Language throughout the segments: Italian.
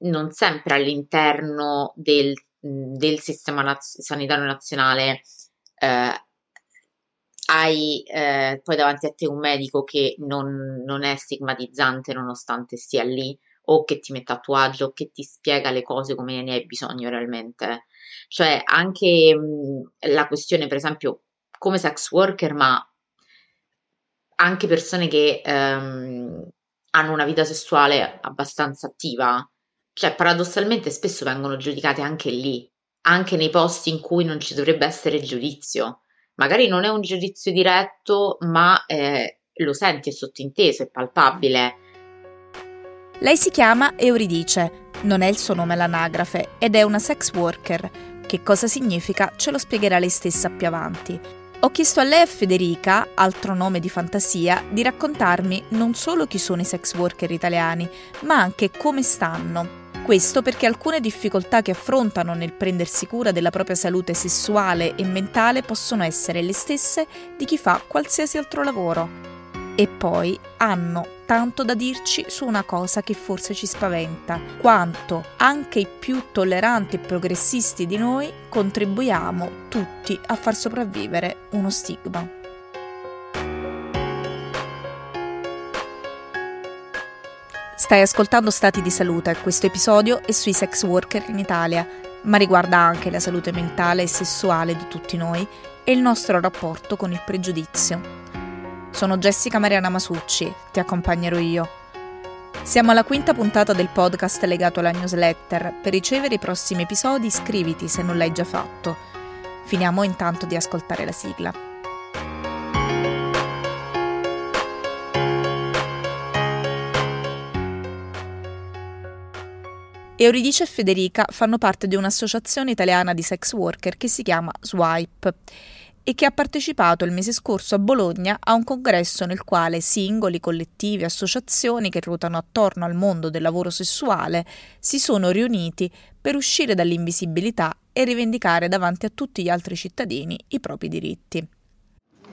non sempre all'interno del, del sistema naz- sanitario nazionale eh, hai eh, poi davanti a te un medico che non, non, è stigmatizzante nonostante stia lì o che ti mette a tuo agio o che ti spiega le cose come ne hai bisogno realmente. Cioè anche mh, la questione per esempio come sex worker ma anche persone che ehm, hanno una vita sessuale abbastanza attiva, cioè paradossalmente spesso vengono giudicate anche lì, anche nei posti in cui non ci dovrebbe essere giudizio. Magari non è un giudizio diretto, ma eh, lo senti, è sottinteso, è palpabile. Lei si chiama Euridice, non è il suo nome all'anagrafe, ed è una sex worker. Che cosa significa ce lo spiegherà lei stessa più avanti. Ho chiesto a lei e a Federica, altro nome di fantasia, di raccontarmi non solo chi sono i sex worker italiani, ma anche come stanno. Questo perché alcune difficoltà che affrontano nel prendersi cura della propria salute sessuale e mentale possono essere le stesse di chi fa qualsiasi altro lavoro. E poi hanno tanto da dirci su una cosa che forse ci spaventa, quanto anche i più tolleranti e progressisti di noi contribuiamo tutti a far sopravvivere uno stigma. Stai ascoltando Stati di Salute, questo episodio è sui sex worker in Italia, ma riguarda anche la salute mentale e sessuale di tutti noi e il nostro rapporto con il pregiudizio. Sono Jessica Mariana Masucci, ti accompagnerò io. Siamo alla quinta puntata del podcast legato alla newsletter. Per ricevere i prossimi episodi iscriviti se non l'hai già fatto. Finiamo intanto di ascoltare la sigla. Euridice e Federica fanno parte di un'associazione italiana di sex worker che si chiama Swipe e che ha partecipato il mese scorso a Bologna a un congresso nel quale singoli, collettivi, associazioni che ruotano attorno al mondo del lavoro sessuale si sono riuniti per uscire dall'invisibilità e rivendicare davanti a tutti gli altri cittadini i propri diritti.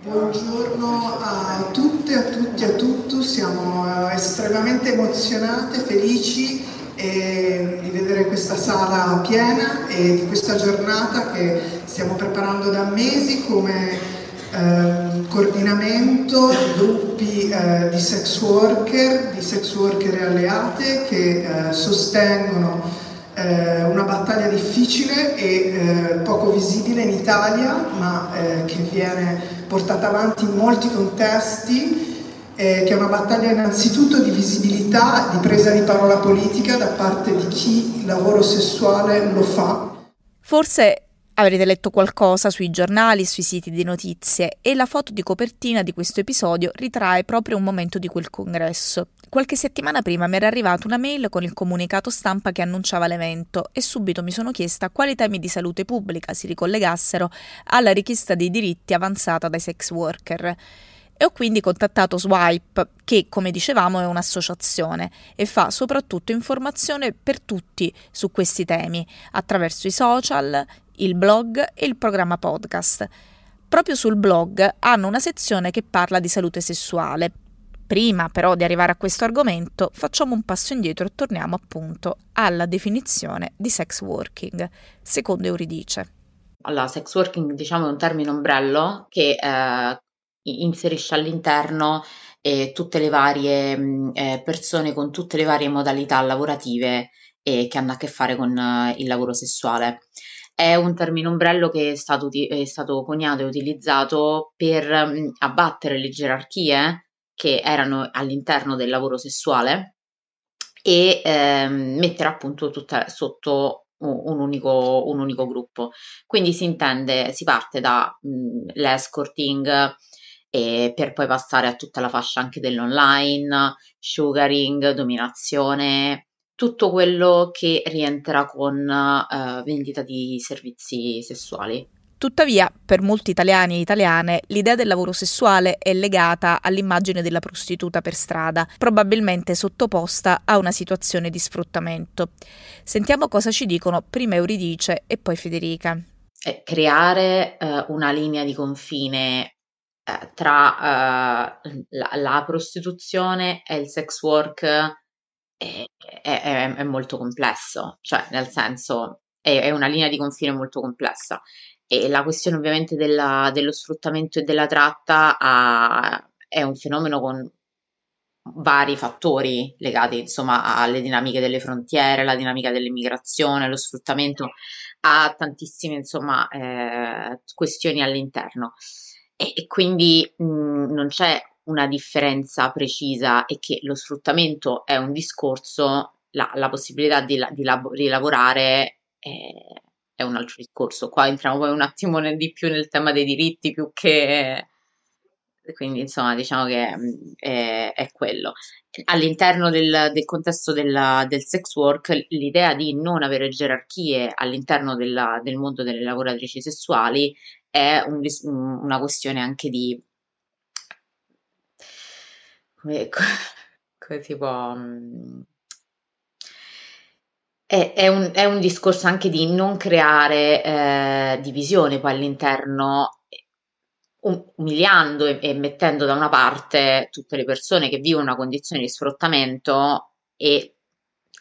Buongiorno a tutte, a tutti, a tutti, siamo eh, estremamente emozionate, felici e di vedere questa sala piena e di questa giornata che stiamo preparando da mesi come eh, coordinamento di gruppi eh, di sex worker, di sex worker alleate che eh, sostengono eh, una battaglia difficile e eh, poco visibile in Italia ma eh, che viene portata avanti in molti contesti eh, che è una battaglia innanzitutto di visibilità, di presa di parola politica da parte di chi il lavoro sessuale lo fa. Forse avrete letto qualcosa sui giornali, sui siti di notizie e la foto di copertina di questo episodio ritrae proprio un momento di quel congresso. Qualche settimana prima mi era arrivata una mail con il comunicato stampa che annunciava l'evento e subito mi sono chiesta quali temi di salute pubblica si ricollegassero alla richiesta dei diritti avanzata dai sex worker e ho quindi contattato Swipe, che come dicevamo è un'associazione e fa soprattutto informazione per tutti su questi temi attraverso i social, il blog e il programma podcast. Proprio sul blog hanno una sezione che parla di salute sessuale. Prima però di arrivare a questo argomento facciamo un passo indietro e torniamo appunto alla definizione di sex working, secondo Euridice. Allora, sex working diciamo è un termine ombrello che eh, inserisce all'interno eh, tutte le varie mh, eh, persone con tutte le varie modalità lavorative eh, che hanno a che fare con eh, il lavoro sessuale. È un termine ombrello che è stato, è stato coniato e utilizzato per mh, abbattere le gerarchie che erano all'interno del lavoro sessuale e ehm, mettere appunto tutta sotto un unico, un unico gruppo. Quindi si intende, si parte dall'escorting, e per poi passare a tutta la fascia anche dell'online, sugaring, dominazione, tutto quello che rientra con uh, vendita di servizi sessuali. Tuttavia, per molti italiani e italiane, l'idea del lavoro sessuale è legata all'immagine della prostituta per strada, probabilmente sottoposta a una situazione di sfruttamento. Sentiamo cosa ci dicono prima Euridice e poi Federica. Eh, creare eh, una linea di confine eh, tra uh, la, la, prostituzione e il sex work è, è, è molto complesso, cioè nel senso è, è una linea di confine molto complessa. E la questione ovviamente della, dello sfruttamento e della tratta ha, è un fenomeno con vari fattori legati insomma alle dinamiche delle frontiere, la dinamica dell'immigrazione, lo sfruttamento ha tantissime insomma eh, questioni all'interno e, e quindi mh, non c'è una differenza precisa e che lo sfruttamento è un discorso, la, la possibilità di, di, lab- di lavorare è, è, un altro discorso. Qua entriamo poi un attimo nel, di più nel tema dei diritti più che... Quindi insomma diciamo che è, è quello. All'interno del, del contesto della, del sex work l'idea di non avere gerarchie all'interno della, del mondo delle lavoratrici sessuali è un, una questione anche di come, come si può... Mm, è, è, un, è, un, discorso anche di non creare eh, divisione poi all'interno, umiliando e, e, mettendo da una parte tutte le persone che vivono una condizione di sfruttamento e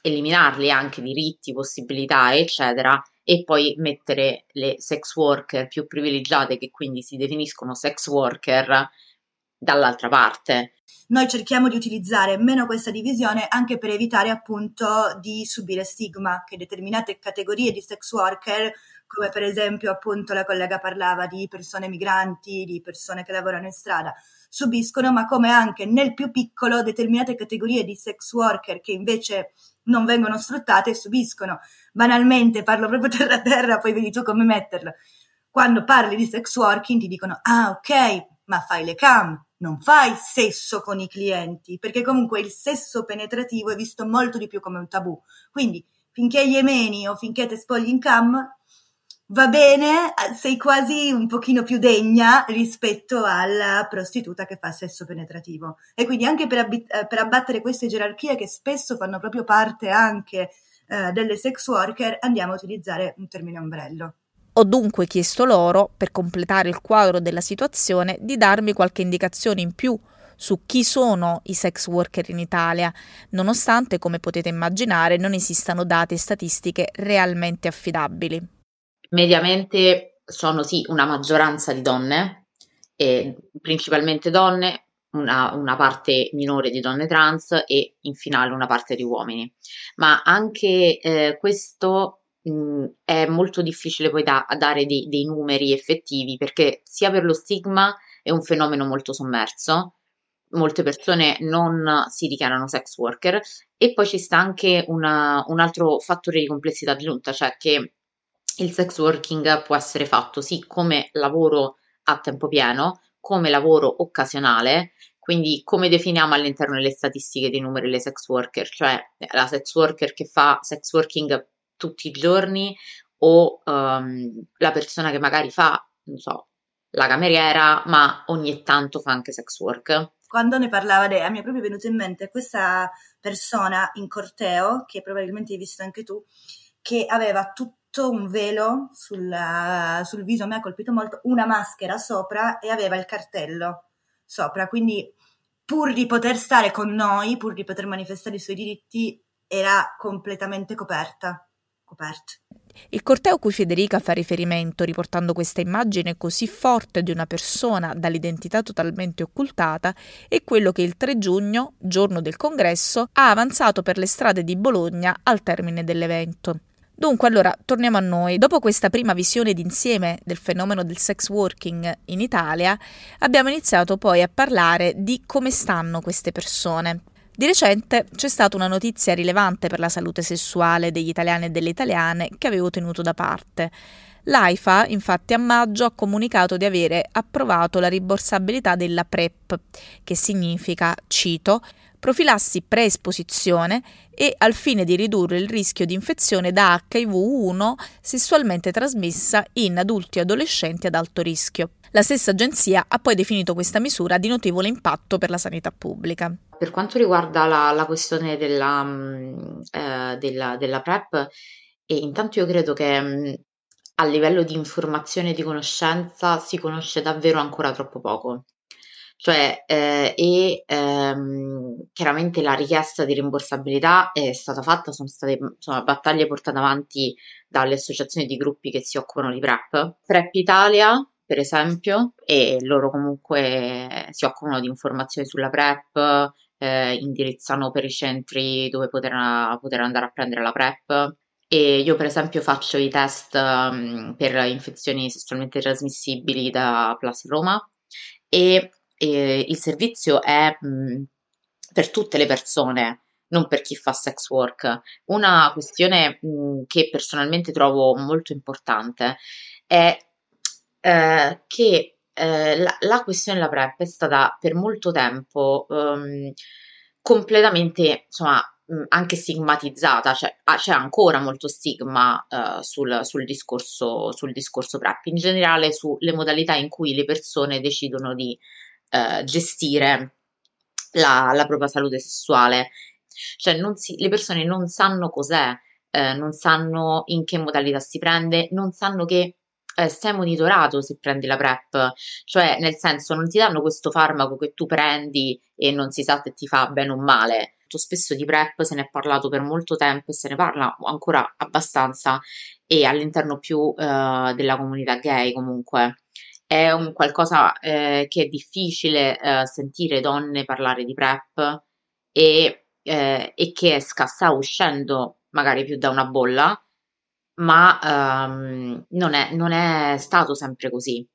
eliminarli anche diritti, possibilità, eccetera, e poi mettere le sex worker più privilegiate che quindi si definiscono sex worker dall'altra parte. Noi cerchiamo di utilizzare meno questa divisione anche per evitare appunto di subire stigma che determinate categorie di sex worker come per esempio appunto la collega parlava di persone migranti, di persone che lavorano in strada, subiscono, ma come anche nel più piccolo determinate categorie di sex worker che invece non vengono sfruttate subiscono. Banalmente, parlo proprio terra a terra, poi vedi tu come metterlo. Quando parli di sex working ti dicono, ah ok, ma fai le cam, non fai sesso con i clienti, perché comunque il sesso penetrativo è visto molto di più come un tabù. Quindi finché gli emeni o finché te spogli in cam, va bene, sei quasi un pochino più degna rispetto alla prostituta che fa sesso penetrativo. E quindi anche per, ab- eh, per abbattere queste gerarchie che spesso fanno proprio parte anche eh, delle sex worker, andiamo a utilizzare un termine ombrello. Ho dunque chiesto loro, per completare il quadro della situazione, di darmi qualche indicazione in più su chi sono i sex worker in Italia, nonostante, come potete immaginare, non esistano dati e statistiche realmente affidabili. Mediamente sono sì una maggioranza di donne, principalmente donne, una, una, parte minore di donne trans e in finale una parte di uomini. Ma anche eh, questo mh, è molto difficile poi da, dare dei, dei numeri effettivi perché sia per lo stigma è un fenomeno molto sommerso, molte persone non si dichiarano sex worker e poi ci sta anche una, un altro fattore di complessità aggiunta, cioè che il sex working può essere fatto sì come lavoro a tempo pieno, come lavoro occasionale, quindi come definiamo all'interno delle statistiche dei numeri le sex worker, cioè la sex worker che fa sex working tutti i giorni o um, la persona che magari fa, non so, la cameriera, ma ogni tanto fa anche sex work. Quando ne parlava Dea, mi è proprio venuto in mente questa persona in corteo, che probabilmente hai visto anche tu, che aveva tutto un velo sul, sul viso, mi ha colpito molto, una maschera sopra e aveva il cartello sopra, quindi pur di poter stare con noi, pur di poter manifestare i suoi diritti, era completamente coperta coperto. Il corteo a cui Federica fa riferimento, riportando questa immagine così forte di una persona dall'identità totalmente occultata, è quello che il 3 giugno, giorno del congresso, ha avanzato per le strade di Bologna al termine dell'evento. Dunque, allora, torniamo a noi. Dopo questa prima visione d'insieme del fenomeno del sex working in Italia, abbiamo iniziato poi a parlare di come stanno queste persone. Di recente c'è stata una notizia rilevante per la salute sessuale degli italiani e delle italiane che avevo tenuto da parte. L'AIFA, infatti, a maggio ha comunicato di avere approvato la rimborsabilità della PrEP, che significa, cito, profilassi preesposizione e al fine di ridurre il rischio di infezione da HIV-1 sessualmente trasmessa in adulti e adolescenti ad alto rischio. La stessa agenzia ha poi definito questa misura di notevole impatto per la sanità pubblica. Per quanto riguarda la, la questione della, mm, eh, della, della, PrEP, intanto io credo che mm, a livello di informazione e di conoscenza si conosce davvero ancora troppo poco. Cioè, eh, e ehm, chiaramente la richiesta di rimborsabilità è stata fatta, sono state insomma, battaglie portate avanti dalle associazioni di gruppi che si occupano di PrEP. PrEP Italia, per esempio, e loro comunque si occupano di informazioni sulla PrEP, eh, indirizzano per i centri dove poter, poter andare a prendere la PrEP. E io, per esempio, faccio i test um, per infezioni sessualmente trasmissibili da Plus Roma e, e il servizio è mh, mm, per tutte le persone, non per chi fa sex work. Una questione mh, mm, che personalmente trovo molto importante è eh, che eh, la, la, questione della PrEP è stata per molto tempo um, completamente, insomma, anche stigmatizzata, cioè ah, c'è ancora molto stigma uh, sul, sul, discorso, sul discorso PrEP, in generale sulle modalità in cui le persone decidono di uh, gestire la, la, propria salute sessuale. Cioè si, le persone non sanno cos'è, eh, non sanno in che modalità si prende, non sanno che eh, sei monitorato se prendi la PrEP, cioè nel senso non ti danno questo farmaco che tu prendi e non si sa se ti fa bene o male. Molto spesso di PrEP se ne è parlato per molto tempo e se ne parla ancora abbastanza e all'interno più eh, della comunità gay comunque. È un qualcosa eh, che è difficile eh, sentire donne parlare di PrEP e, eh, e che sta uscendo magari più da una bolla ma um, non, è, non è stato sempre così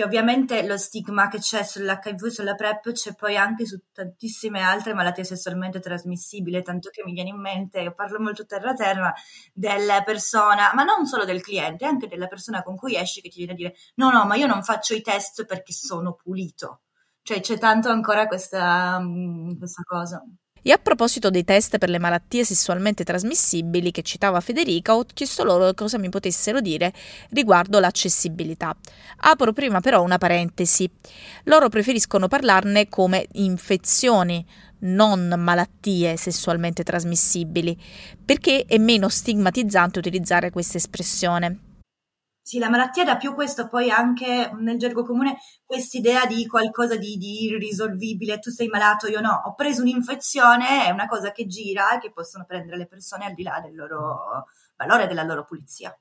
che ovviamente lo stigma che c'è sull'HIV sulla PrEP c'è poi anche su tantissime altre malattie sessualmente trasmissibili, tanto che mi viene in mente, io parlo molto terra terra, della persona, ma non solo del cliente, anche della persona con cui esci che ti viene a dire no, no, ma io non faccio i test perché sono pulito. Cioè c'è tanto ancora questa, mm, questa cosa. E a proposito dei test per le malattie sessualmente trasmissibili che citava Federica, ho chiesto loro cosa mi potessero dire riguardo l'accessibilità. Apro prima però una parentesi. Loro preferiscono parlarne come infezioni, non malattie sessualmente trasmissibili, perché è meno stigmatizzante utilizzare questa espressione. Sì, la malattia dà più questo, poi anche nel gergo comune, quest'idea di qualcosa di, di irrisolvibile, tu sei malato, io no, ho preso un'infezione, è una cosa che gira e che possono prendere le persone al di là del loro valore, della loro pulizia.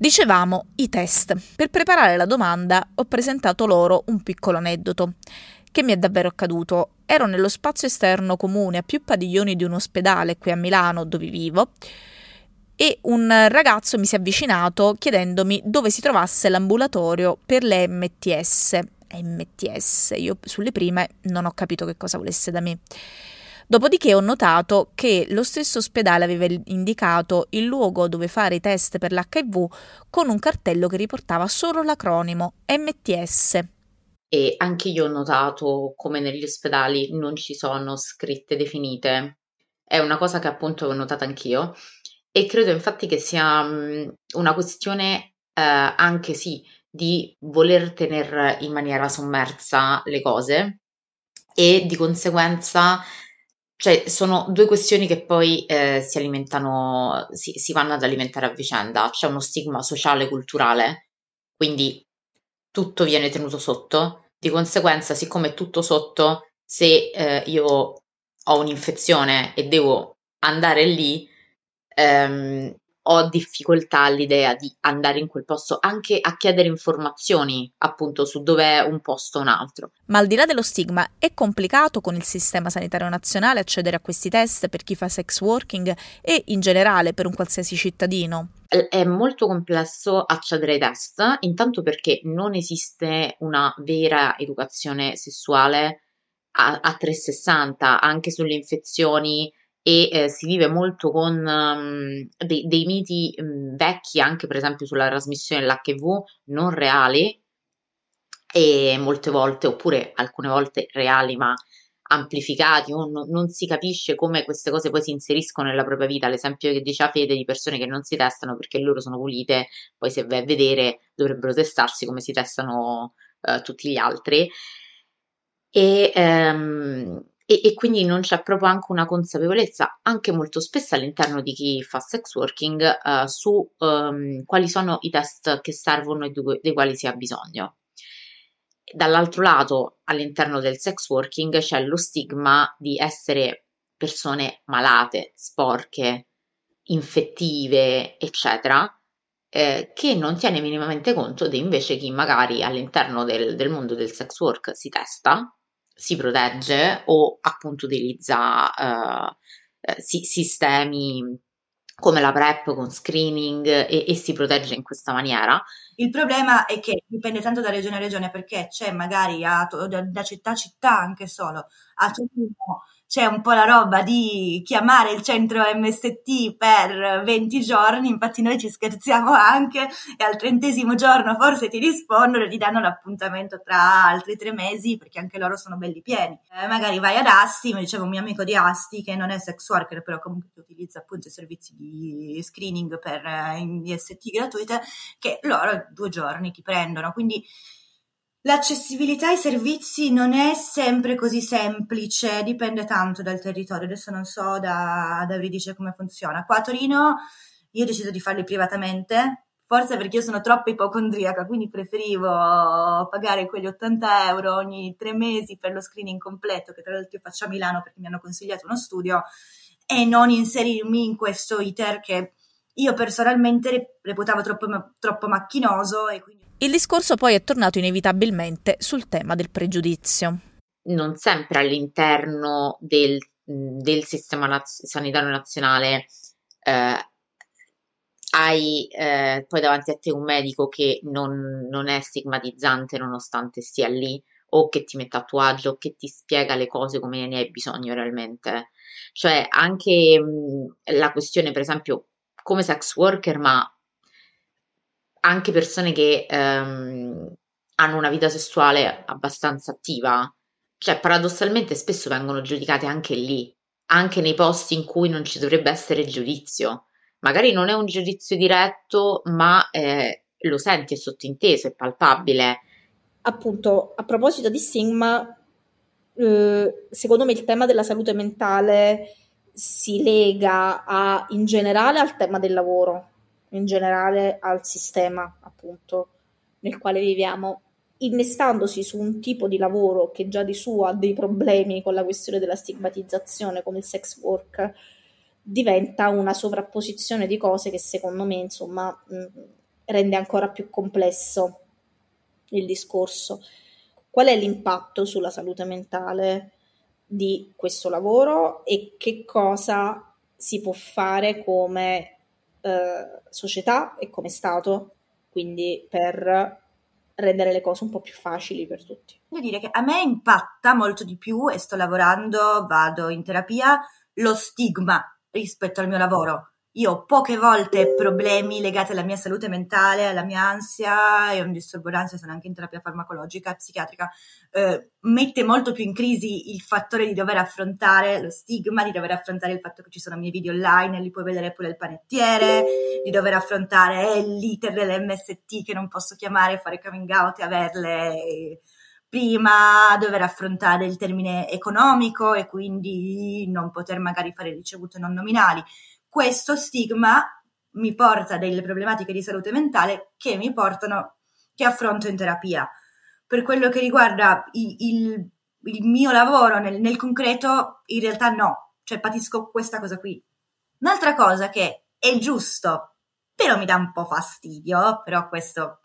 Dicevamo i test. Per preparare la domanda ho presentato loro un piccolo aneddoto che mi è davvero accaduto. Ero nello spazio esterno comune a più padiglioni di un ospedale qui a Milano dove vivo e un ragazzo mi si è avvicinato chiedendomi dove si trovasse l'ambulatorio per le MTS. MTS, io sulle prime non ho capito che cosa volesse da me. Dopodiché ho notato che lo stesso ospedale aveva indicato il luogo dove fare i test per l'HIV con un cartello che riportava solo l'acronimo MTS. E anche io ho notato come negli ospedali non ci sono scritte definite. È una cosa che appunto ho notato anch'io e credo infatti che sia mh, una questione eh, anche sì di voler tenere in maniera sommersa le cose e di conseguenza cioè sono due questioni che poi eh, si alimentano, si, si vanno ad alimentare a vicenda. C'è uno stigma sociale, culturale, quindi tutto viene tenuto sotto. Di conseguenza, siccome è tutto sotto, se eh, io ho un'infezione e devo andare lì, ehm, ho difficoltà all'idea di andare in quel posto, anche a chiedere informazioni appunto su dove è un posto o un altro. Ma al di là dello stigma, è complicato con il sistema sanitario nazionale accedere a questi test per chi fa sex working e in generale per un qualsiasi cittadino? È molto complesso accedere ai test, intanto perché non esiste una vera educazione sessuale a, a 360, anche sulle infezioni e eh, si vive molto con um, dei, dei, miti um, vecchi, anche per esempio sulla trasmissione dell'HIV, non reali, e molte volte, oppure alcune volte reali, ma amplificati, o non, non si capisce come queste cose poi si inseriscono nella propria vita. L'esempio che diceva Fede di persone che non si testano perché loro sono pulite, poi se vai a vedere dovrebbero testarsi come si testano uh, tutti gli altri. E, um, e, e, quindi non c'è proprio anche una consapevolezza, anche molto spesso all'interno di chi fa sex working, uh, su um, quali sono i test che servono e dei quali si ha bisogno. dall'altro lato, all'interno del sex working c'è lo stigma di essere persone malate, sporche, infettive, eccetera, eh, che non tiene minimamente conto di invece chi magari all'interno del, del mondo del sex work si testa, si protegge o appunto utilizza eh, eh sistemi come la PrEP con screening e, e, si protegge in questa maniera. Il problema è che dipende tanto da regione a regione perché c'è magari a, da città a città anche solo a Torino c'è un po' la roba di chiamare il centro MST per 20 giorni, infatti noi ci scherziamo anche e al trentesimo giorno forse ti rispondono e ti danno l'appuntamento tra altri tre mesi perché anche loro sono belli pieni. Eh, magari vai ad Asti, mi diceva un mio amico di Asti che non è sex worker però comunque utilizza appunto i servizi di screening per eh, MST gratuite che loro due giorni ti prendono, quindi L'accessibilità ai servizi non è sempre così semplice, dipende tanto dal territorio. Adesso non so da, da Euridice come funziona. Qua a Torino io ho deciso di farli privatamente, forse perché io sono troppo ipocondriaca, quindi preferivo pagare quegli 80 euro ogni tre mesi per lo screening completo, che tra l'altro io faccio a Milano perché mi hanno consigliato uno studio, e non inserirmi in questo iter che io personalmente reputavo troppo, troppo macchinoso e quindi il discorso poi è tornato inevitabilmente sul tema del pregiudizio. Non sempre all'interno del, del sistema naz- sanitario nazionale eh, hai eh, poi davanti a te un medico che non, non, è stigmatizzante nonostante stia lì o che ti mette a tuo agio o che ti spiega le cose come ne hai bisogno realmente. Cioè anche mh, la questione per esempio come sex worker ma anche persone che ehm, hanno una vita sessuale abbastanza attiva, cioè paradossalmente spesso vengono giudicate anche lì, anche nei posti in cui non ci dovrebbe essere giudizio. Magari non è un giudizio diretto, ma eh, lo senti, è sottinteso, è palpabile. Appunto, a proposito di stigma, eh, secondo me il tema della salute mentale si lega a, in generale al tema del lavoro in generale al sistema appunto nel quale viviamo, innestandosi su un tipo di lavoro che già di suo ha dei problemi con la questione della stigmatizzazione come il sex work, diventa una sovrapposizione di cose che secondo me insomma mh, rende ancora più complesso il discorso. Qual è l'impatto sulla salute mentale di questo lavoro e che cosa si può fare come eh, società e come Stato, quindi per rendere le cose un po' più facili per tutti. Devo dire che a me impatta molto di più e sto lavorando, vado in terapia, lo stigma rispetto al mio lavoro. Io ho poche volte problemi legati alla mia salute mentale, alla mia ansia e un disturbo d'ansia, sono anche in terapia farmacologica, psichiatrica. Eh, mette molto più in crisi il fattore di dover affrontare lo stigma, di dover affrontare il fatto che ci sono miei video online e li puoi vedere pure il panettiere, di dover affrontare l'iter delle MST che non posso chiamare, fare coming out e averle prima dover affrontare il termine economico e quindi non poter magari fare ricevute non nominali questo stigma mi porta a delle problematiche di salute mentale che mi portano, che affronto in terapia. Per quello che riguarda il, il, il mio lavoro nel, nel concreto, in realtà no, cioè patisco questa cosa qui. Un'altra cosa che è giusto, però mi dà un po' fastidio, però questo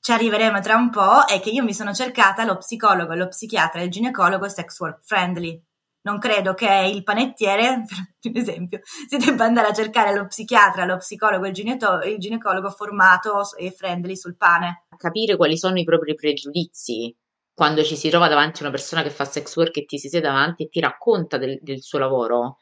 ci arriveremo tra un po', è che io mi sono cercata lo psicologo, lo psichiatra e il ginecologo sex work friendly non credo che il panettiere, per esempio, si debba andare a cercare lo psichiatra, lo psicologo, il, gineto- il ginecologo formato e friendly sul pane. Capire quali sono i propri pregiudizi quando ci si trova davanti a una persona che fa sex work e ti si siede davanti e ti racconta del, del suo lavoro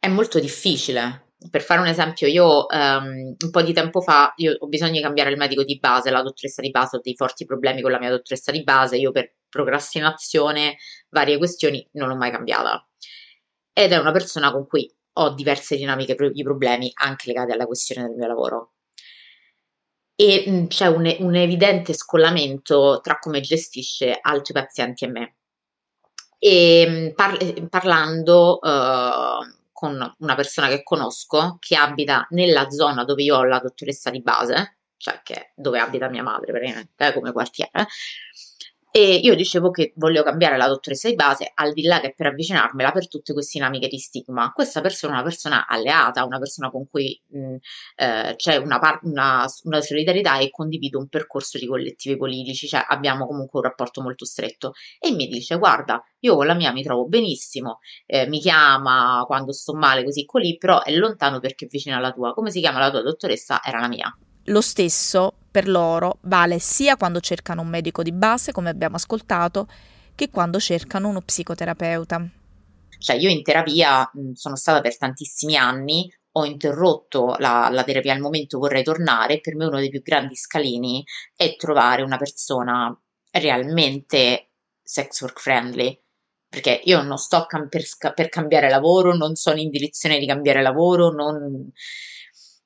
è molto difficile. Per fare un esempio, io um, un po' di tempo fa ho bisogno di cambiare il medico di base, la dottoressa di base, ho dei forti problemi con la mia dottoressa di base, io per procrastinazione, varie questioni, non l'ho mai cambiata. Ed è una persona con cui ho diverse dinamiche di problemi anche legate alla questione del mio lavoro. E mh, c'è un, un, evidente scollamento tra come gestisce altri pazienti e me. E par- parlando uh, con una persona che conosco che abita nella zona dove io ho la dottoressa di base, cioè che, dove abita mia madre praticamente, come quartiere, E io dicevo che voglio cambiare la dottoressa di base, al di là che per avvicinarmela per tutte queste dinamiche di stigma. Questa persona è una persona alleata, una persona con cui mh, eh, c'è una, par- una, una, solidarietà e condivido un percorso di collettivi politici, cioè abbiamo comunque un rapporto molto stretto. E mi dice: Guarda, io con la mia mi trovo benissimo, eh, mi chiama quando sto male, così così, però è lontano perché è vicino alla tua. Come si chiama la tua dottoressa? Era la mia. Lo stesso per loro vale sia quando cercano un medico di base, come abbiamo ascoltato, che quando cercano uno psicoterapeuta. Cioè io in terapia sono stata per tantissimi anni, ho interrotto la, la, terapia al momento vorrei tornare, per me uno dei più grandi scalini è trovare una persona realmente sex work friendly, perché io non sto cam- per, per, cambiare lavoro, non sono in direzione di cambiare lavoro, non,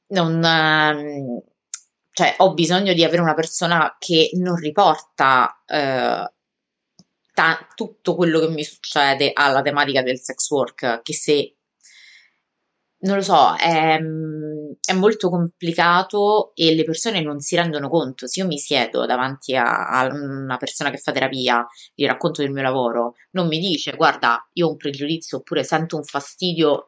non, ehm, cioè ho bisogno di avere una persona che non riporta eh, ta- tutto quello che mi succede alla tematica del sex work, che se non lo so, è, è, molto complicato e le persone non si rendono conto. Se io mi siedo davanti a, a, una persona che fa terapia, gli racconto del mio lavoro, non mi dice guarda, io ho un pregiudizio oppure sento un fastidio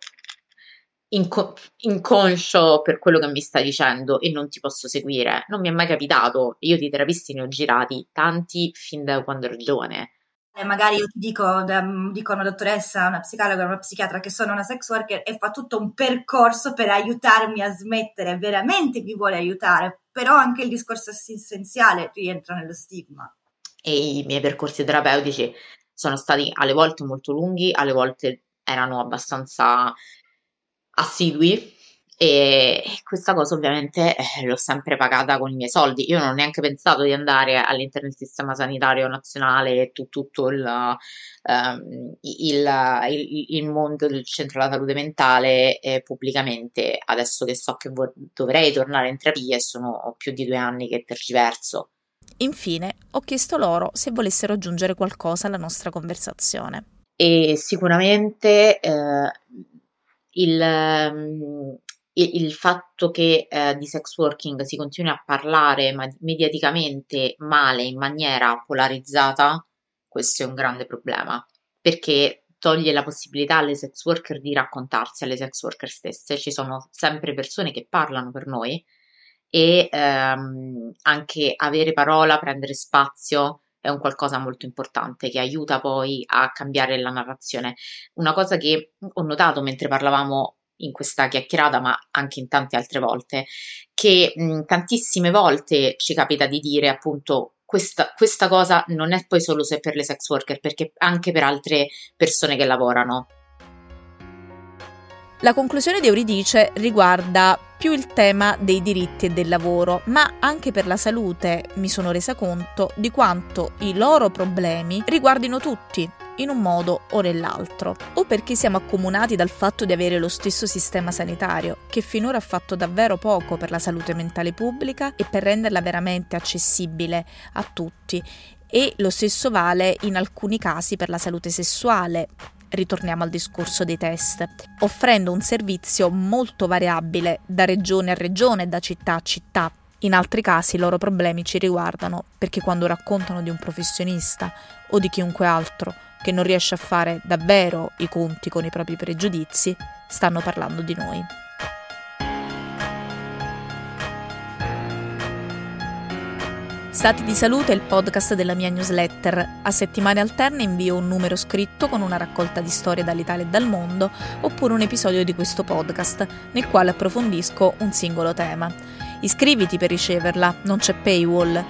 inco- inconscio per quello che mi stai dicendo e non ti posso seguire. Non mi è mai capitato. Io di terapisti ne ho girati tanti fin da quando ero giovane. E magari io ti dico, dico a una dottoressa, una psicologa, una psichiatra che sono una sex worker e fa tutto un percorso per aiutarmi a smettere, veramente mi vuole aiutare, però anche il discorso essenziale rientra nello stigma. E i miei percorsi terapeutici sono stati alle volte molto lunghi, alle volte erano abbastanza assidui e questa cosa ovviamente eh, l'ho sempre pagata con i miei soldi. Io non ho neanche pensato di andare all'interno del sistema sanitario nazionale e tu, tutto il, um, il, il, il, mondo del centro della salute mentale eh, pubblicamente. Adesso che so che vor- dovrei tornare in terapia e sono più di due anni che tergiverso. Infine, ho chiesto loro se volessero aggiungere qualcosa alla nostra conversazione. E sicuramente eh, il, um, il, fatto che eh, di sex working si continui a parlare mediaticamente male in maniera polarizzata, questo è un grande problema perché toglie la possibilità alle sex worker di raccontarsi alle sex worker stesse. Ci sono sempre persone che parlano per noi e ehm, anche avere parola, prendere spazio è un qualcosa molto importante che aiuta poi a cambiare la narrazione. Una cosa che ho notato mentre parlavamo in questa chiacchierata, ma anche in tante altre volte, che mh, tantissime volte ci capita di dire appunto questa, questa cosa non è poi solo se per le sex worker, perché anche per altre persone che lavorano. La conclusione di Euridice riguarda più il tema dei diritti e del lavoro, ma anche per la salute mi sono resa conto di quanto i loro problemi riguardino tutti, in un modo o nell'altro, o perché siamo accomunati dal fatto di avere lo stesso sistema sanitario, che finora ha fatto davvero poco per la salute mentale pubblica e per renderla veramente accessibile a tutti, e lo stesso vale in alcuni casi per la salute sessuale, ritorniamo al discorso dei test, offrendo un servizio molto variabile da regione a regione, da città a città. In altri casi i loro problemi ci riguardano perché quando raccontano di un professionista o di chiunque altro che non riesce a fare davvero i conti con i propri pregiudizi, stanno parlando di noi. Stati di salute è il podcast della mia newsletter. A settimane alterne invio un numero scritto con una raccolta di storie dall'Italia e dal mondo, oppure un episodio di questo podcast, nel quale approfondisco un singolo tema. Iscriviti per riceverla, non c'è paywall.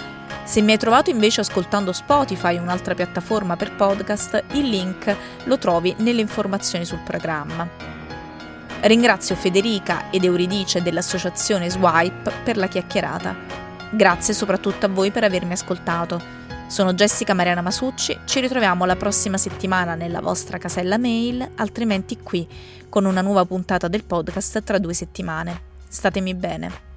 Se mi hai trovato invece ascoltando Spotify, un'altra piattaforma per podcast, il link lo trovi nelle informazioni sul programma. Ringrazio Federica ed Euridice dell'associazione Swipe per la chiacchierata. Grazie soprattutto a voi per avermi ascoltato. Sono Jessica Mariana Masucci, ci ritroviamo la prossima settimana nella vostra casella mail, altrimenti qui con una nuova puntata del podcast tra due settimane. Statemi bene.